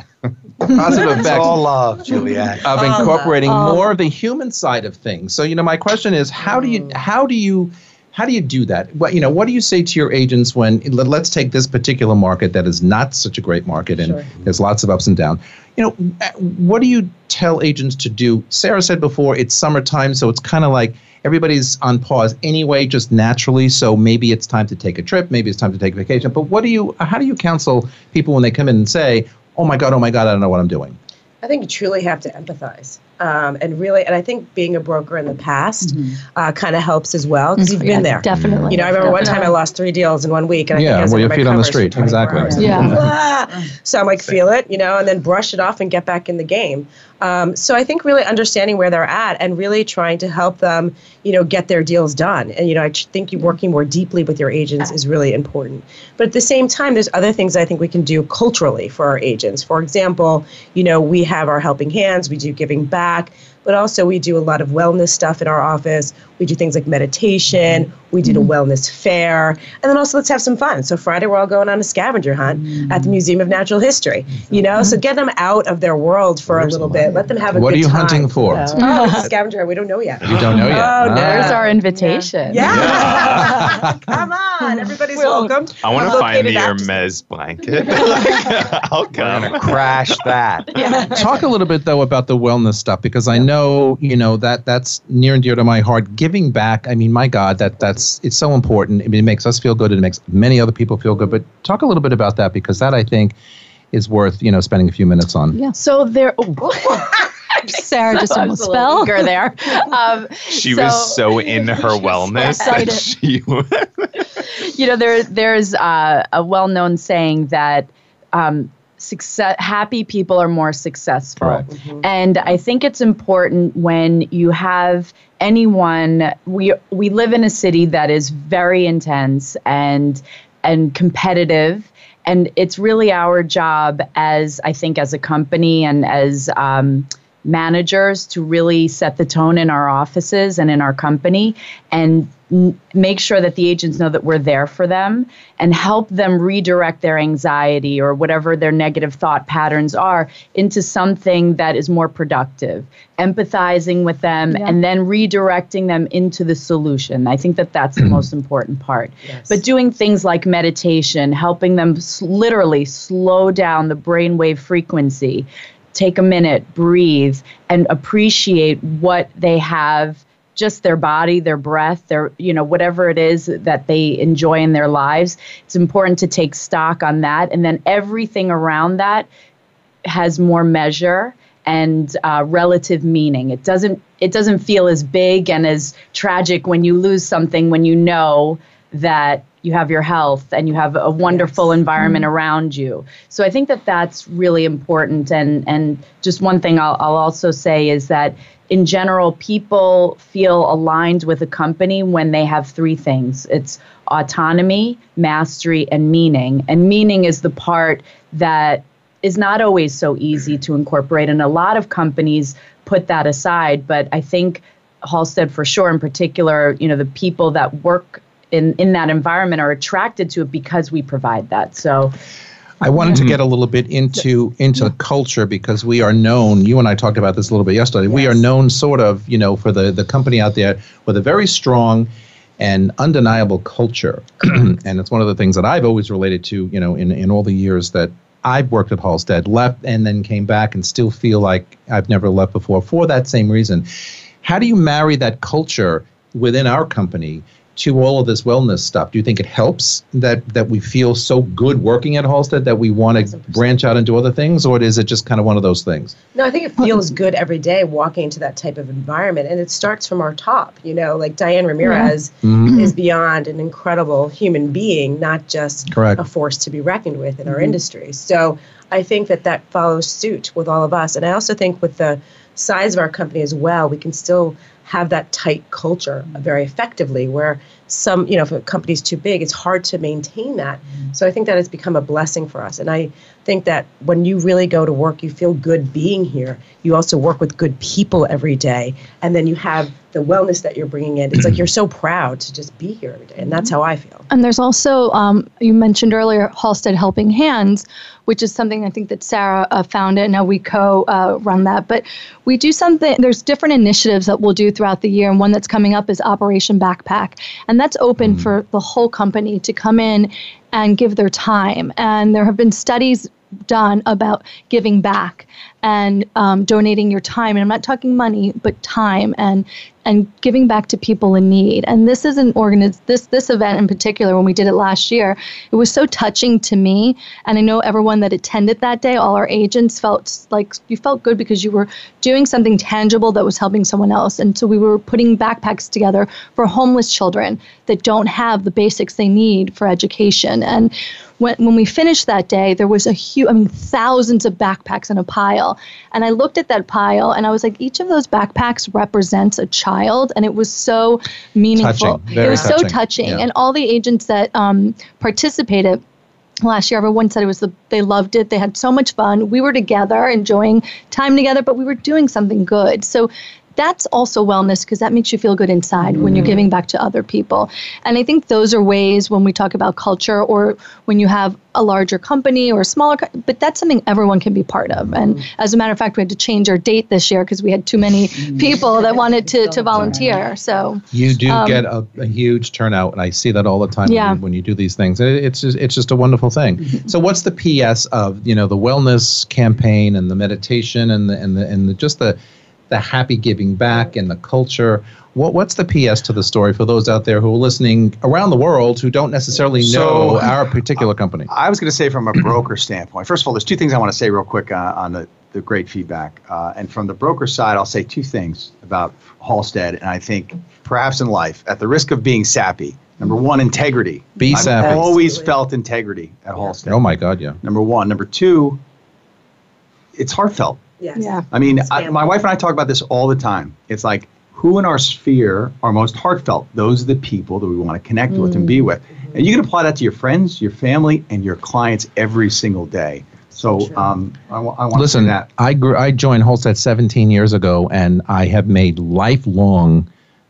positive It's effects all love, Juliet. of All incorporating love. more of the human side of things? So you know, my question is, how do you how do you how do you do that? What you know, what do you say to your agents when let- let's take this particular market that is not such a great market and Sure. there's lots of ups and downs. You know, uh, what do you tell agents to do? Sarah said before it's summertime, so it's kind of like everybody's on pause anyway, just naturally. So maybe it's time to take a trip, maybe it's time to take a vacation. But what do you? How do you counsel people when they come in and say, "Oh my God, oh my God, I don't know what I'm doing"? I think you truly have to empathize. Um, and really, and I think being a broker in the past uh, kind of helps as well because you've Yeah, been there. Definitely. You know, I remember one time I lost three deals in one week, and I Yeah, think I was well, under your feet on the street, exactly. hours. Yeah. Ah! so I'm like, feel it, you know, and then brush it off and get back in the game. Um, so I think really understanding where they're at and really trying to help them, you know, get their deals done. And you know, I think you working more deeply with your agents is really important. But at the same time, there's other things I think we can do culturally for our agents. For example, you know, we have our helping hands, we do giving back, back but also we do a lot of wellness stuff in our office. We do things like meditation. We did a wellness fair, and then also let's have some fun. So Friday we're all going on a scavenger hunt at the Museum of Natural History. You know, so get them out of their world for a little bit. Let them have a What good time. What are you time. hunting for? Oh, it's scavenger hunt. We don't know yet. You don't know yet. Oh, no. There's our invitation. Yeah. Come on. Everybody's welcome. I want to find the located after- Hermes blanket. I'll come. Crash that. Talk a little bit though about the wellness stuff because I know you know that that's near and dear to my heart. Giving back, I mean, my God, that that's it's so important. I mean, it makes us feel good. and It makes many other people feel good. But talk a little bit about that because that I think is worth you know spending a few minutes on. Yeah. So there. oh, Sarah just I almost was a little fell. there. Um, She was so in her wellness that excited. she you know, there there's uh, a well-known saying that um, success, happy people are more successful, Correct. and I think it's important when you have anyone. We we live in a city that is very intense and and competitive. And it's really our job as I think as a company and as um, managers to really set the tone in our offices and in our company and n- make sure that the agents know that we're there for them and help them redirect their anxiety or whatever their negative thought patterns are into something that is more productive empathizing with them Yeah. and then redirecting them into the solution i think that that's the mm-hmm. most important part Yes. but doing things like meditation helping them s- literally slow down the brainwave frequency take a minute, breathe, and appreciate what they have just their body, their breath, their, you know, whatever it is that they enjoy in their lives. It's important to take stock on that. And then everything around that has more measure and uh, relative meaning. It doesn't it doesn't feel as big and as tragic when you lose something when you know that you have your health and you have a wonderful yes. environment mm-hmm. around you. So I think that that's really important. And and just one thing I'll, I'll also say is that in general, people feel aligned with a company when they have three things. It's autonomy, mastery, and meaning. And meaning is the part that is not always so easy to incorporate. And a lot of companies put that aside. But I think Halstead, for sure, in particular, you know, the people that work in, in that environment are attracted to it because we provide that. So I wanted to mm-hmm. get a little bit into into culture because we are known. You and I talked about this a little bit yesterday. Yes. We are known, sort of, you know, for the the company out there with a very strong and undeniable culture, and it's one of the things that I've always related to. You know, in in all the years that I've worked at Halstead, left and then came back, and still feel like I've never left before for that same reason. How do you marry that culture within our company to all of this wellness stuff? Do you think it helps that that we feel so good working at Halstead that we want to branch out into other things, or is it just kind of one of those things? No, I think it feels good every day walking into that type of environment, and it starts from our top. You know, like Diane Ramirez mm-hmm. is beyond an incredible human being, not just Correct. a force to be reckoned with in our mm-hmm. industry. So I think that that follows suit with all of us, and I also think with the size of our company as well, we can still have that tight culture very effectively where some you know if a company's too big it's hard to maintain that. Mm-hmm. So i think that has become a blessing for us. And i think that when you really go to work you feel good being here. You also work with good people every day. And then you have the wellness that you're bringing in. It's like you're so proud to just be here every day, and that's how I feel. And there's also um, you mentioned earlier Halstead Helping Hands, which is something I think that Sarah uh, founded, and now we co-run uh, that. But we do something. There's different initiatives that we'll do throughout the year, and one that's coming up is Operation Backpack, and that's open mm. for the whole company to come in and give their time. And there have been studies done about giving back and um, donating your time and i'm not talking money but time and and giving back to people in need. And this is an organiz- this this event in particular when we did it last year it was so touching to me and i know everyone that attended that day all our agents felt like you felt good because you were doing something tangible that was helping someone else. And so we were putting backpacks together for homeless children that don't have the basics they need for education. And when, when we finished that day, there was a huge, I mean, thousands of backpacks in a pile. And I looked at that pile and I was like, each of those backpacks represents a child. And it was so meaningful. It was touching. so touching. Yeah. And all the agents that um, participated, last year everyone said it was the they loved it they had so much fun we were together enjoying time together but we were doing something good so that's also wellness because that makes you feel good inside mm. when you're mm. giving back to other people. And I think those are ways when we talk about culture or when you have a larger company or a smaller, but that's something everyone can be part of. And mm. as a matter of fact, we had to change our date this year because we had too many mm. people that wanted to, to volunteer. So you do um, get a, a, huge turnout, and I see that all the time yeah. when, you, when you do these things. It's just, it's just a wonderful thing. Mm-hmm. So what's the PS of you know the wellness campaign and the meditation and the and the and the, just the the happy giving back and the culture. What, what's the PS to the story for those out there who are listening around the world who don't necessarily know so, our particular company? I was going to say from a broker standpoint. First of all, there's two things I want to say real quick uh, on the, the great feedback. Uh, and from the broker side, I'll say two things about Halstead, and I think perhaps in life, at the risk of being sappy. Number one, integrity. Be I've sappy. always felt integrity at Halstead. Oh my God, yeah. Number one. Number two, it's heartfelt. Yes. Yeah. I mean, I, my wife and I talk about this all the time. It's like who in our sphere are most heartfelt? Those are the people that we want to connect mm. with and be mm. with. Mm-hmm. And you can apply that to your friends, your family, and your clients every single day. So um, I, I want listen. that. I grew. I joined Halstead 17 years ago, and I have made lifelong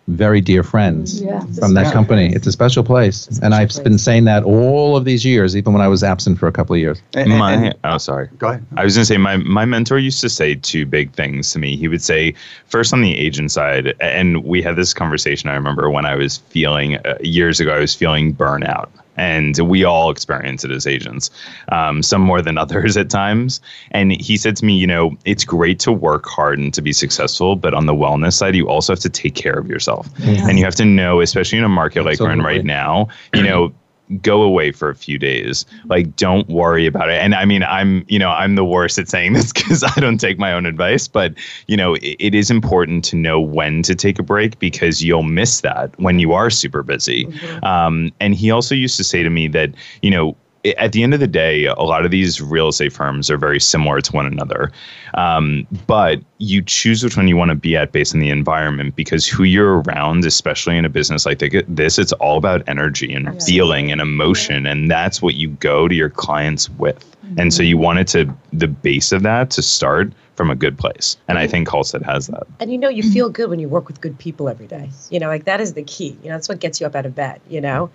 very dear friends yeah, from that company. It's a special place, a special and I've place. been saying that all of these years, even when I was absent for a couple of years. And, and, my, and, oh, sorry. Go ahead. I was going to say my my mentor used to say two big things to me. He would say first on the agent side, and we had this conversation. I remember when I was feeling uh, years ago, I was feeling burnout and we all experience it as agents, um, some more than others at times. And he said to me, you know, it's great to work hard and to be successful, but on the wellness side, you also have to take care of yourself, and you have to know, especially in a market like we're in right now, you know go away for a few days. Like don't worry about it. And i mean i'm you know i'm the worst at saying this because i don't take my own advice but you know it, it is important to know when to take a break because you'll miss that when you are super busy. Um, and he also used to say to me that you know at the end of the day, a lot of these real estate firms are very similar to one another. Um, but you choose which one you want to be at based on the environment because who you're around, especially in a business like this, it's all about energy and feeling and emotion. And that's what you go to your clients with. And so you wanted to, the base of that to start from a good place. And I think Halstead has that. And you know, you feel good when you work with good people every day. You know, like that is the key. You know, that's what gets you up out of bed, you know?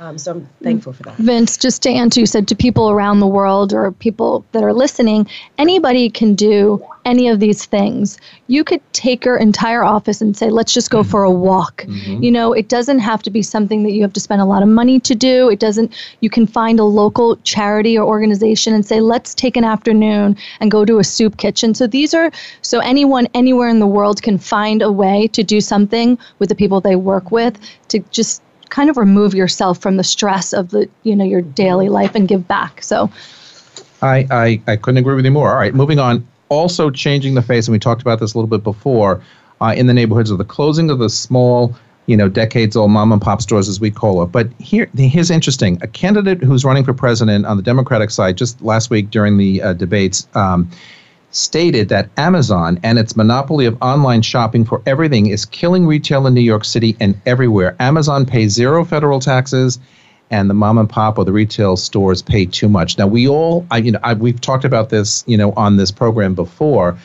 Um, so I'm thankful for that. Vince, just to answer, you said to people around the world or people that are listening, anybody can do any of these things. You could take your entire office and say, let's just go for a walk. You know, it doesn't have to be something that you have to spend a lot of money to do. It doesn't, you can find a local charity or organization and say, let's take an afternoon and go to a soup kitchen. So these are, so anyone anywhere in the world can find a way to do something with the people they work with to just kind of remove yourself from the stress of the you know your daily life and give back so I, I, I couldn't agree with you more. All right, moving on. Also changing the face, and we talked about this a little bit before, uh, in the neighborhoods of the closing of the small, you know, decades-old mom and pop stores, as we call it. But here, here's interesting. A candidate who's running for president on the Democratic side just last week during the uh, debates um, stated that Amazon and its monopoly of online shopping for everything is killing retail in New York City and everywhere. Amazon pays zero federal taxes and the mom and pop or the retail stores pay too much. Now we all, I, you know, I, we've talked about this, you know, on this program before.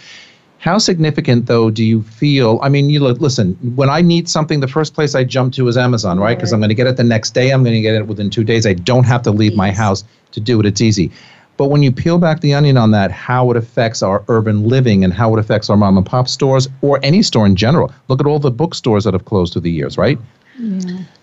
How significant, though, do you feel? I mean, you look, listen. When I need something, the first place I jump to is Amazon, right? Because I'm going to get it the next day. I'm going to get it within two days. I don't have to leave my house to do it. It's easy. But when you peel back the onion on that, how it affects our urban living and how it affects our mom and pop stores or any store in general. Look at all the bookstores that have closed through the years, right?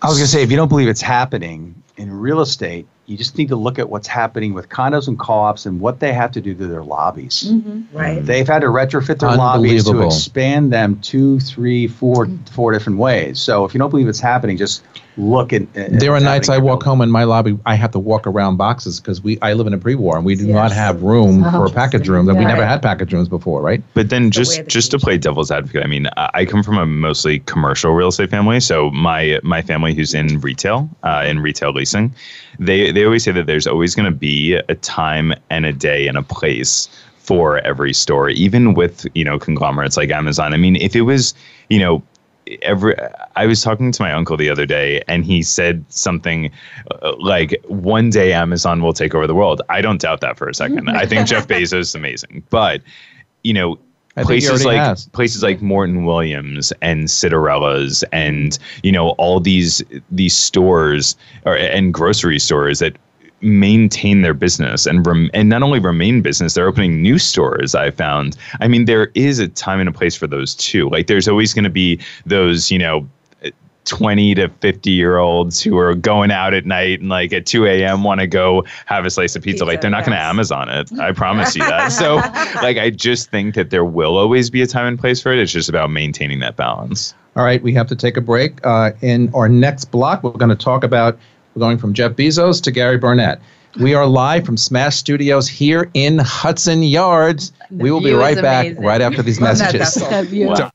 I was going to say, if you don't believe it's happening in real estate, you just need to look at what's happening with condos and co-ops and what they have to do to their lobbies. Right. Mm-hmm. They've had to retrofit their lobbies to expand them two, three, four, four different ways. So if you don't believe it's happening, just look at. at There are nights I happening in walk home in my lobby. I have to walk around boxes because we I live in a pre-war and we do not have room for a package rooms, and we never had package rooms before, right? But then way just the just to play devil's advocate, I mean, I I come from a mostly commercial real estate family. So my my family who's in retail, uh, in retail leasing, they they always say that there's always going to be a time and a day and a place for every store, even with you know conglomerates like Amazon. I mean, if it was you know every I was talking to my uncle the other day and he said something uh, like one day Amazon will take over the world. I don't doubt that for a second. I think Jeff Bezos is amazing. But you know, I places like has. places like Morton Williams and Cinderella's and you know all these these stores or and grocery stores that maintain their business and rem- and not only remain business they're opening new stores i found i mean there is a time and a place for those too like there's always going to be those you know 20 to 50 year olds who are going out at night and like at 2 a.m. want to go have a slice of pizza. like they're not going to. Amazon it. I promise you that. So like I just think that there will always be a time and place for it. It's just about maintaining that balance. All right, we have to take a break. Uh, in our next block, we're going to talk about we're going from Jeff Bezos to Gary Barnett. We are live from Smash Studios here in Hudson Yards. we will be right back amazing. right after these Love that messages.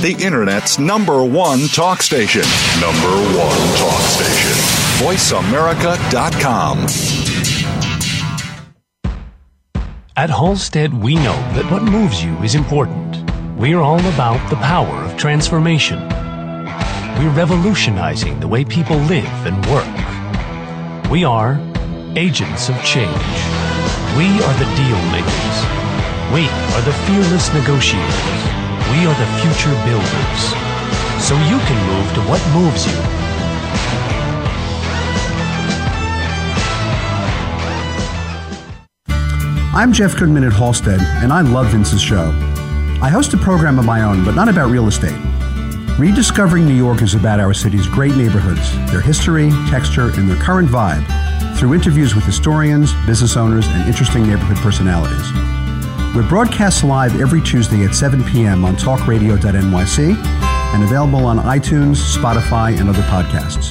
The Internet's number one talk station. Number one talk station. VoiceAmerica.com. At Halstead, we know that what moves you is important. We're all about the power of transformation. We're revolutionizing the way people live and work. We are agents of change. We are the deal makers. We are the fearless negotiators. We are the future builders. So you can move to what moves you. I'm Jeff Goodman at Halstead, and I love Vince's show. I host a program of my own, but not about real estate. Rediscovering New York is about our city's great neighborhoods, their history, texture, and their current vibe through interviews with historians, business owners, and interesting neighborhood personalities. We're broadcast live every Tuesday at 7 p.m. on talkradio.nyc and available on iTunes, Spotify, and other podcasts.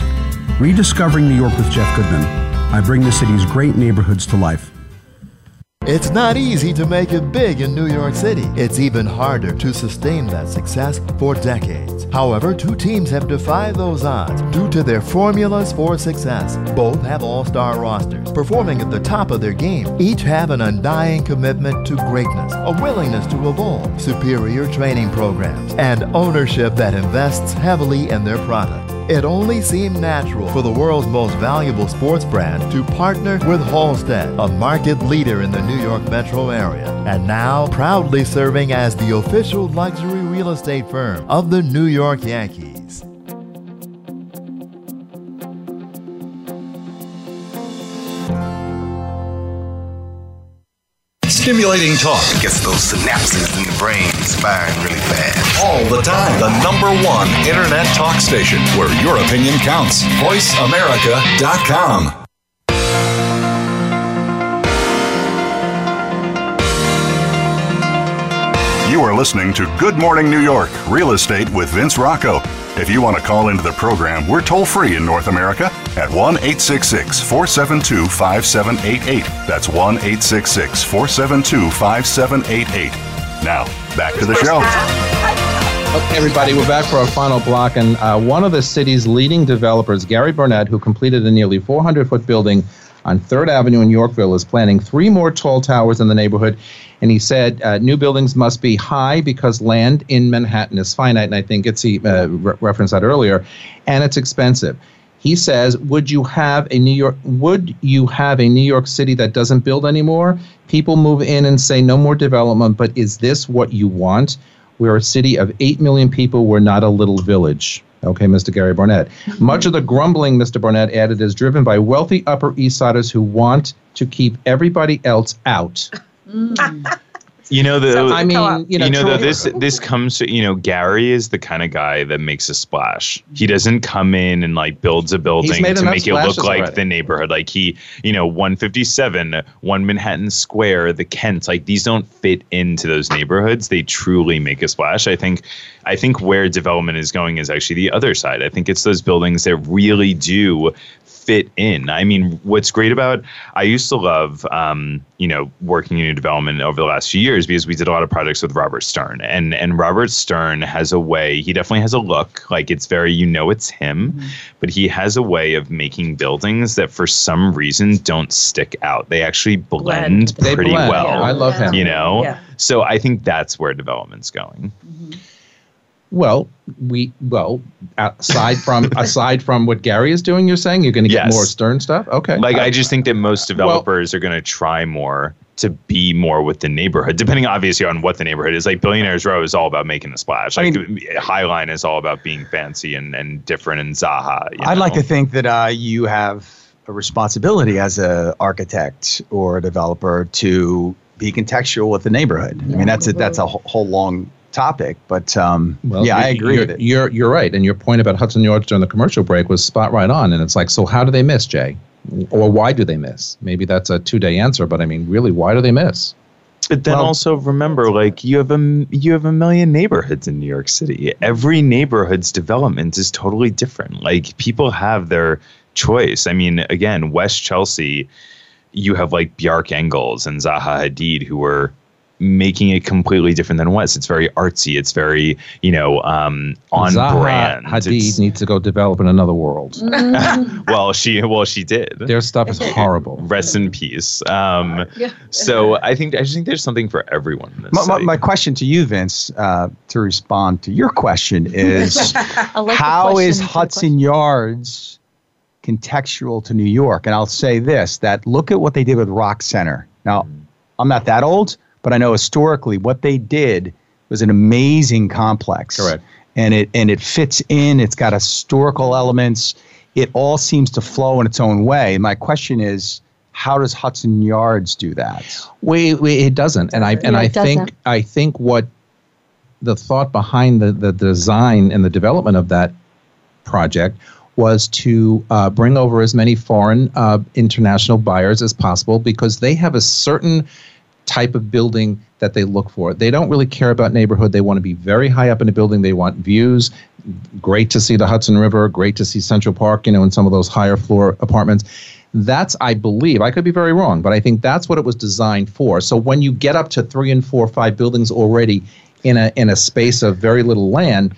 Rediscovering New York with Jeff Goodman. I bring the city's great neighborhoods to life. It's not easy to make it big in New York City. It's even harder to sustain that success for decades. However, two teams have defied those odds due to their formulas for success. Both have all star rosters, performing at the top of their game. Each have an undying commitment to greatness, a willingness to evolve, superior training programs, and ownership that invests heavily in their product. It only seemed natural for the world's most valuable sports brand to partner with Halstead, a market leader in the New York metro area, and now proudly serving as the official luxury real estate firm of the New York Yankees. Stimulating talk Gets those synapses in the brain firing really fast. all the time. The number one internet talk station where your opinion counts. VoiceAmerica.com. You are listening to Good Morning New York Real Estate with Vince Rocco. If you want to call into the program, we're toll free in North America at 1 866 472 5788. That's 1 866 472 5788. Now, back to the show. Okay, everybody, we're back for our final block. And uh, one of the city's leading developers, Gary Barnett, who completed a nearly 400 foot building on 3rd Avenue in Yorkville, is planning three more tall towers in the neighborhood. And he said uh, new buildings must be high because land in Manhattan is finite. And I think it's he uh, re- referenced that earlier. And it's expensive. He says, "Would you have a New York? Would you have a New York City that doesn't build anymore? People move in and say no more development. But is this what you want? We're a city of 8 million people. We're not a little village. Okay, Mr. Gary Barnett. Mm-hmm. Much of the grumbling, Mr. Barnett added, is driven by wealthy Upper East Siders who want to keep everybody else out. Mm. You know the I mean, you know, though this this comes to you know Gary is the kind of guy that makes a splash. He mm-hmm. doesn't come in and like builds a building to make it look like already. the neighborhood. Like he, you know, 157, one Manhattan Square, the Kent. Like these don't fit into those neighborhoods. They truly make a splash. I think I think where development is going is actually the other side. I think it's those buildings that really do fit in. I mean, what's great about I used to love, um, you know, working in new development over the last few years because we did a lot of projects with Robert Stern, and and Robert Stern has a way. He definitely has a look like it's very, you know, it's him, but he has a way of making buildings that for some reason don't stick out. They actually blend, They pretty blend. well. I love him. You know, Yeah. so I think that's where development's going. Well, we well aside from aside from what Gary is doing, you're saying you're going to get Yes. more Stern stuff. Okay, Like Uh, I just think that most developers are going to try more to be more with the neighborhood, depending obviously on what the neighborhood is. Like Billionaires Row is all about making a splash. I Like Highline is all about being fancy and, and different and Zaha. you I'd like to think that uh, you have a responsibility as a architect or a developer to be contextual with the neighborhood. I mean, that's a, that's a whole, whole long topic, but um, Well, yeah, I agree you're, with it. You're you're right, and your point about Hudson Yards during the commercial break was spot right on. And it's like, so how do they miss, Jay? Or why do they miss? Maybe that's a two day answer, but I mean, really, why do they miss? But then Well- also remember, like you have a you have a million neighborhoods in New York City. Every neighborhood's development is totally different. Like people have their choice. I mean, again, West Chelsea, you have like Bjarke Ingels and Zaha Hadid who were making it completely different than West. It's very artsy. It's very you know um, on Zaha brand. Hadid It's- needs to go develop in another world. well, she well she did. Their stuff is horrible. Rest in peace. Um, so I think I just think there's something for everyone. In this My, my, my question to you, Vince, uh, to respond to your question is I like how question is Hudson Yards contextual to New York? And I'll say this that look at what they did with Rock Center. Now, I'm not that old, but I know historically what they did was an amazing complex. Correct. And it and it fits in, it's got historical elements. It all seems to flow in its own way. My question is how does Hudson Yards do that? We, we it doesn't, and I and Yeah, I think doesn't. I think what the thought behind the the design and the development of that project was to uh, bring over as many foreign uh, international buyers as possible because they have a certain type of building that they look for. They don't really care about neighborhood. They want to be very high up in a building. They want views. Great to see the Hudson River. Great to see Central Park. You know, in some of those higher floor apartments. That's, I believe, I could be very wrong, but I think that's what it was designed for. So when you get up to three and four, or five buildings already in a in a space of very little land,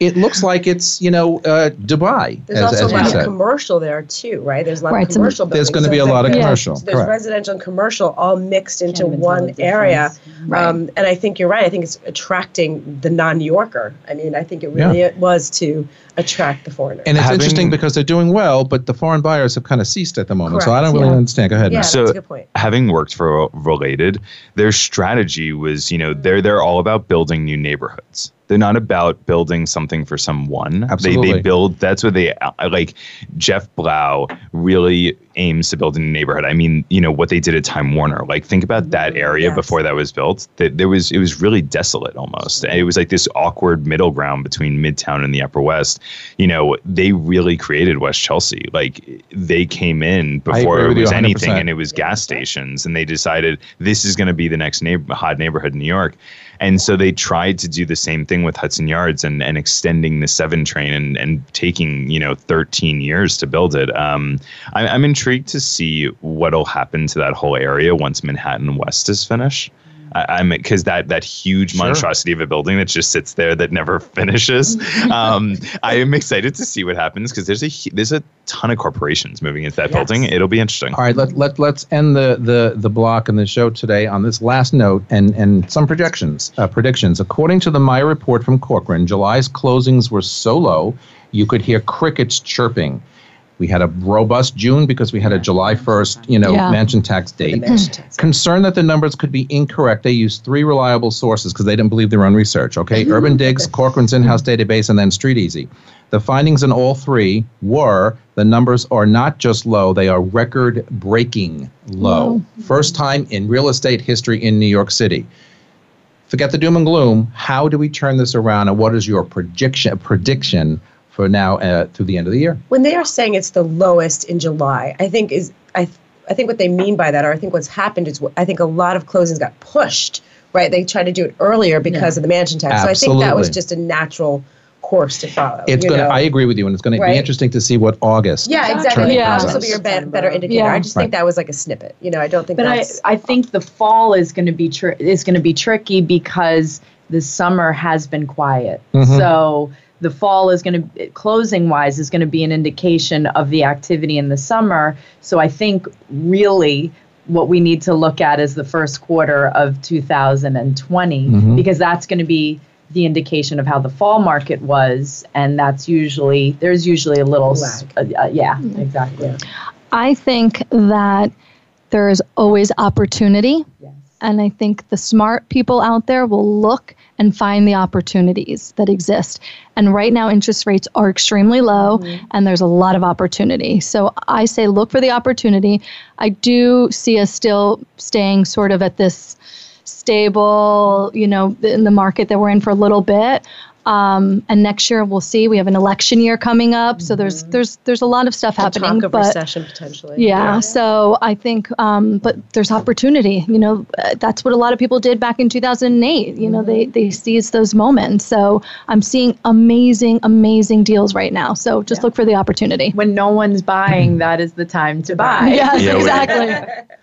it looks like it's you know uh, Dubai. There's as, also as a you lot said. of commercial there too, right? There's a lot Right, of commercial. There's buildings, gonna be so a it's lot of like- commercial, so there's correct. residential and commercial all mixed into Can't even tell one area. difference. Um, and I think you're right. I think it's attracting the non-New Yorker. I mean, I think it really Yeah. it was to attract the foreigner. And it's Having- interesting because they're doing well, but the foreign buyers have kind of ceased at the moment. so I don't really yeah. understand. Go ahead, yeah, that's So- a good point. having worked for related their strategy was you know they're they're all about building new neighborhoods they're not about building something for someone. They, Absolutely. they build that's what they uh, like jeff blau really aims to build in a neighborhood. I mean you know what they did at time warner like think about that mm-hmm. area Yes. before that was built. That there was it was really desolate almost. It was like this awkward middle ground between midtown and the upper west. You know they really created west chelsea. Like they came in before it was anything and it was gas stations and they decided this is going to be the next neighbor, hot neighborhood in new york and so they tried to do the same thing with hudson yards and, and extending the seven train and, and taking you know 13 years to build it. Um, I, i'm intrigued to see what'll happen to that whole area once manhattan west is finished I, I'm because that that huge Sure. monstrosity of a building that just sits there that never finishes. um, I am excited to see what happens because there's a there's a ton of corporations moving into that Yes. building. It'll be interesting. All right, let, let, let's end the, the, the block and the show today on this last note and, and some projections, uh, predictions. According to the Meyer report from Corcoran, July's closings were so low you could hear crickets chirping. We had a robust June because we had a July 1st, you know, Yeah. mansion tax date. mansion. Concerned that the numbers could be incorrect, they used three reliable sources because they didn't believe their own research. Okay, Urban Digs, Corcoran's in-house database, and then StreetEasy. The findings in all three were the numbers are not just low; they are record-breaking low. First time in real estate history in New York City. Forget the doom and gloom. How do we turn this around, and what is your prediction prediction for now uh, through the end of the year? when they are saying it's the lowest in July, I think is I I think what they mean by that, or I think what's happened is I think a lot of closings got pushed. Right, they tried to do it earlier because of the mansion tax. Absolutely. So I think that was just a natural course to follow. It's gonna. know? I agree with you, and it's going to Right. be interesting to see what August. yeah, exactly. turn Yeah. This will be your be- better indicator. Yeah. I just Right. think that was like a snippet. You know, I don't think But I, that's. I think the fall is going to be tr- is going to be tricky because the summer has been quiet. Mhm. So the fall is going to closing wise is going to be an indication of the activity in the summer. So I think really what we need to look at is the first quarter of 2020 Mhm. because that's going to be the indication of how the fall market was and that's usually there's usually a little s- uh, uh, yeah exactly I think that there is always opportunity. yes And I think the smart people out there will look and find the opportunities that exist. And right now, interest rates are extremely low, mm-hmm. and there's a lot of opportunity. So I say look for the opportunity. I do see us still staying sort of at this stable, you know, in the market that we're in for a little bit. Um, and next year we'll see. We have an election year coming up, so there's there's there's a lot of stuff happening. talk of but recession potentially. yeah, so I think, um, but there's opportunity. You know, uh, that's what a lot of people did back in 2008. You know, they they seized those moments. So I'm seeing amazing, amazing deals right now. So just look for the opportunity. when no one's buying that is the time to buy Yes, Yeah, exactly.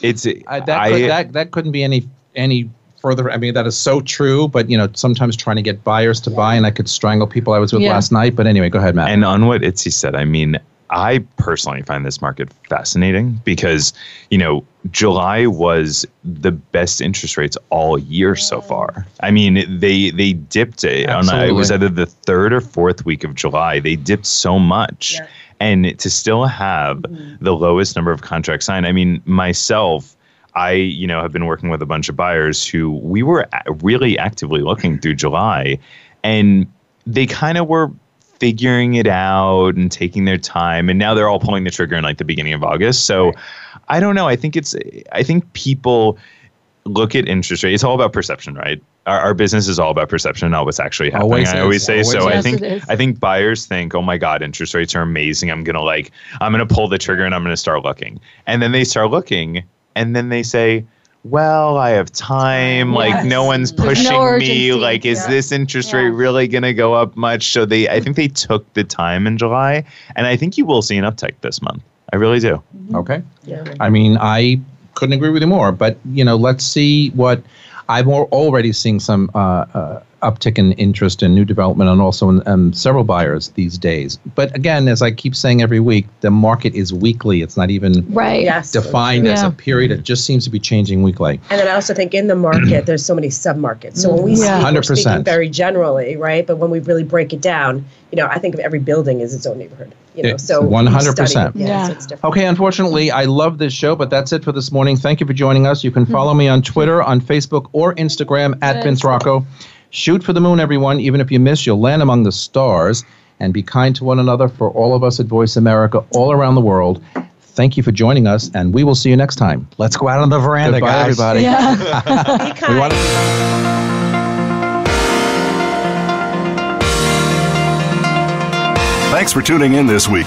It's Uh, that, I, could, that that couldn't be any any further. I mean, that is so true. But you know, sometimes trying to get buyers to buy, and I could strangle people I was with Yeah. last night. But anyway, go ahead, Matt. And on what Itzy said, I mean, I personally find this market fascinating because, you know, July was the best interest rates all year so far. I mean, they they dipped it on it was either the third or fourth week of July. They dipped so much. Yeah. And to still have mm-hmm. the lowest number of contracts signed. I mean, myself, I, you know, have been working with a bunch of buyers who we were really actively looking through July and they kind of were figuring it out and taking their time and now they're all pulling the trigger in like the beginning of August. So I don't know. I think it's I think people look at interest rate. It's all about perception, right? Our, our business is all about perception, not what's actually happening. Always I is. always say Always so. I think Yes, it is. I think buyers think, oh my god, interest rates are amazing. I'm gonna like I'm gonna pull the trigger and I'm gonna start looking, and then they start looking, and then they say. Well, I have time. Like no one's There's no pushing me. Like, is Yeah. this interest Yeah. rate really going to go up much? So they, I think they took the time in July, and I think you will see an uptick this month. I really do. Okay. Yeah. I mean, I couldn't agree with you more. But you know, let's see what I'm already seeing some uh, uh, uptick in interest in new development and also in um, several buyers these days. But again, as I keep saying every week, the market is weekly. It's not even Right. Yes. defined as a period. It just seems to be changing weekly. And then I also think in the market, there's so many sub-markets. So when we Yeah. speak, we're 100%. speaking very generally, right? But when we really break it down, you know, I think of every building as its own neighborhood. You know, so 100%. study- Yeah, Yeah. so. Okay, unfortunately, I love this show, but that's it for this morning. Thank you for joining us. You can follow me on Twitter, on Facebook, or Instagram at Good. Vince Rocco. Shoot for the moon, everyone. Even if you miss, you'll land among the stars. And be kind to one another for all of us at VoiceAmerica all around the world. Thank you for joining us, and we will see you next time. Let's go out on the veranda, Goodbye, guys. everybody. Yeah. Be kind. Want Thanks for tuning in this week.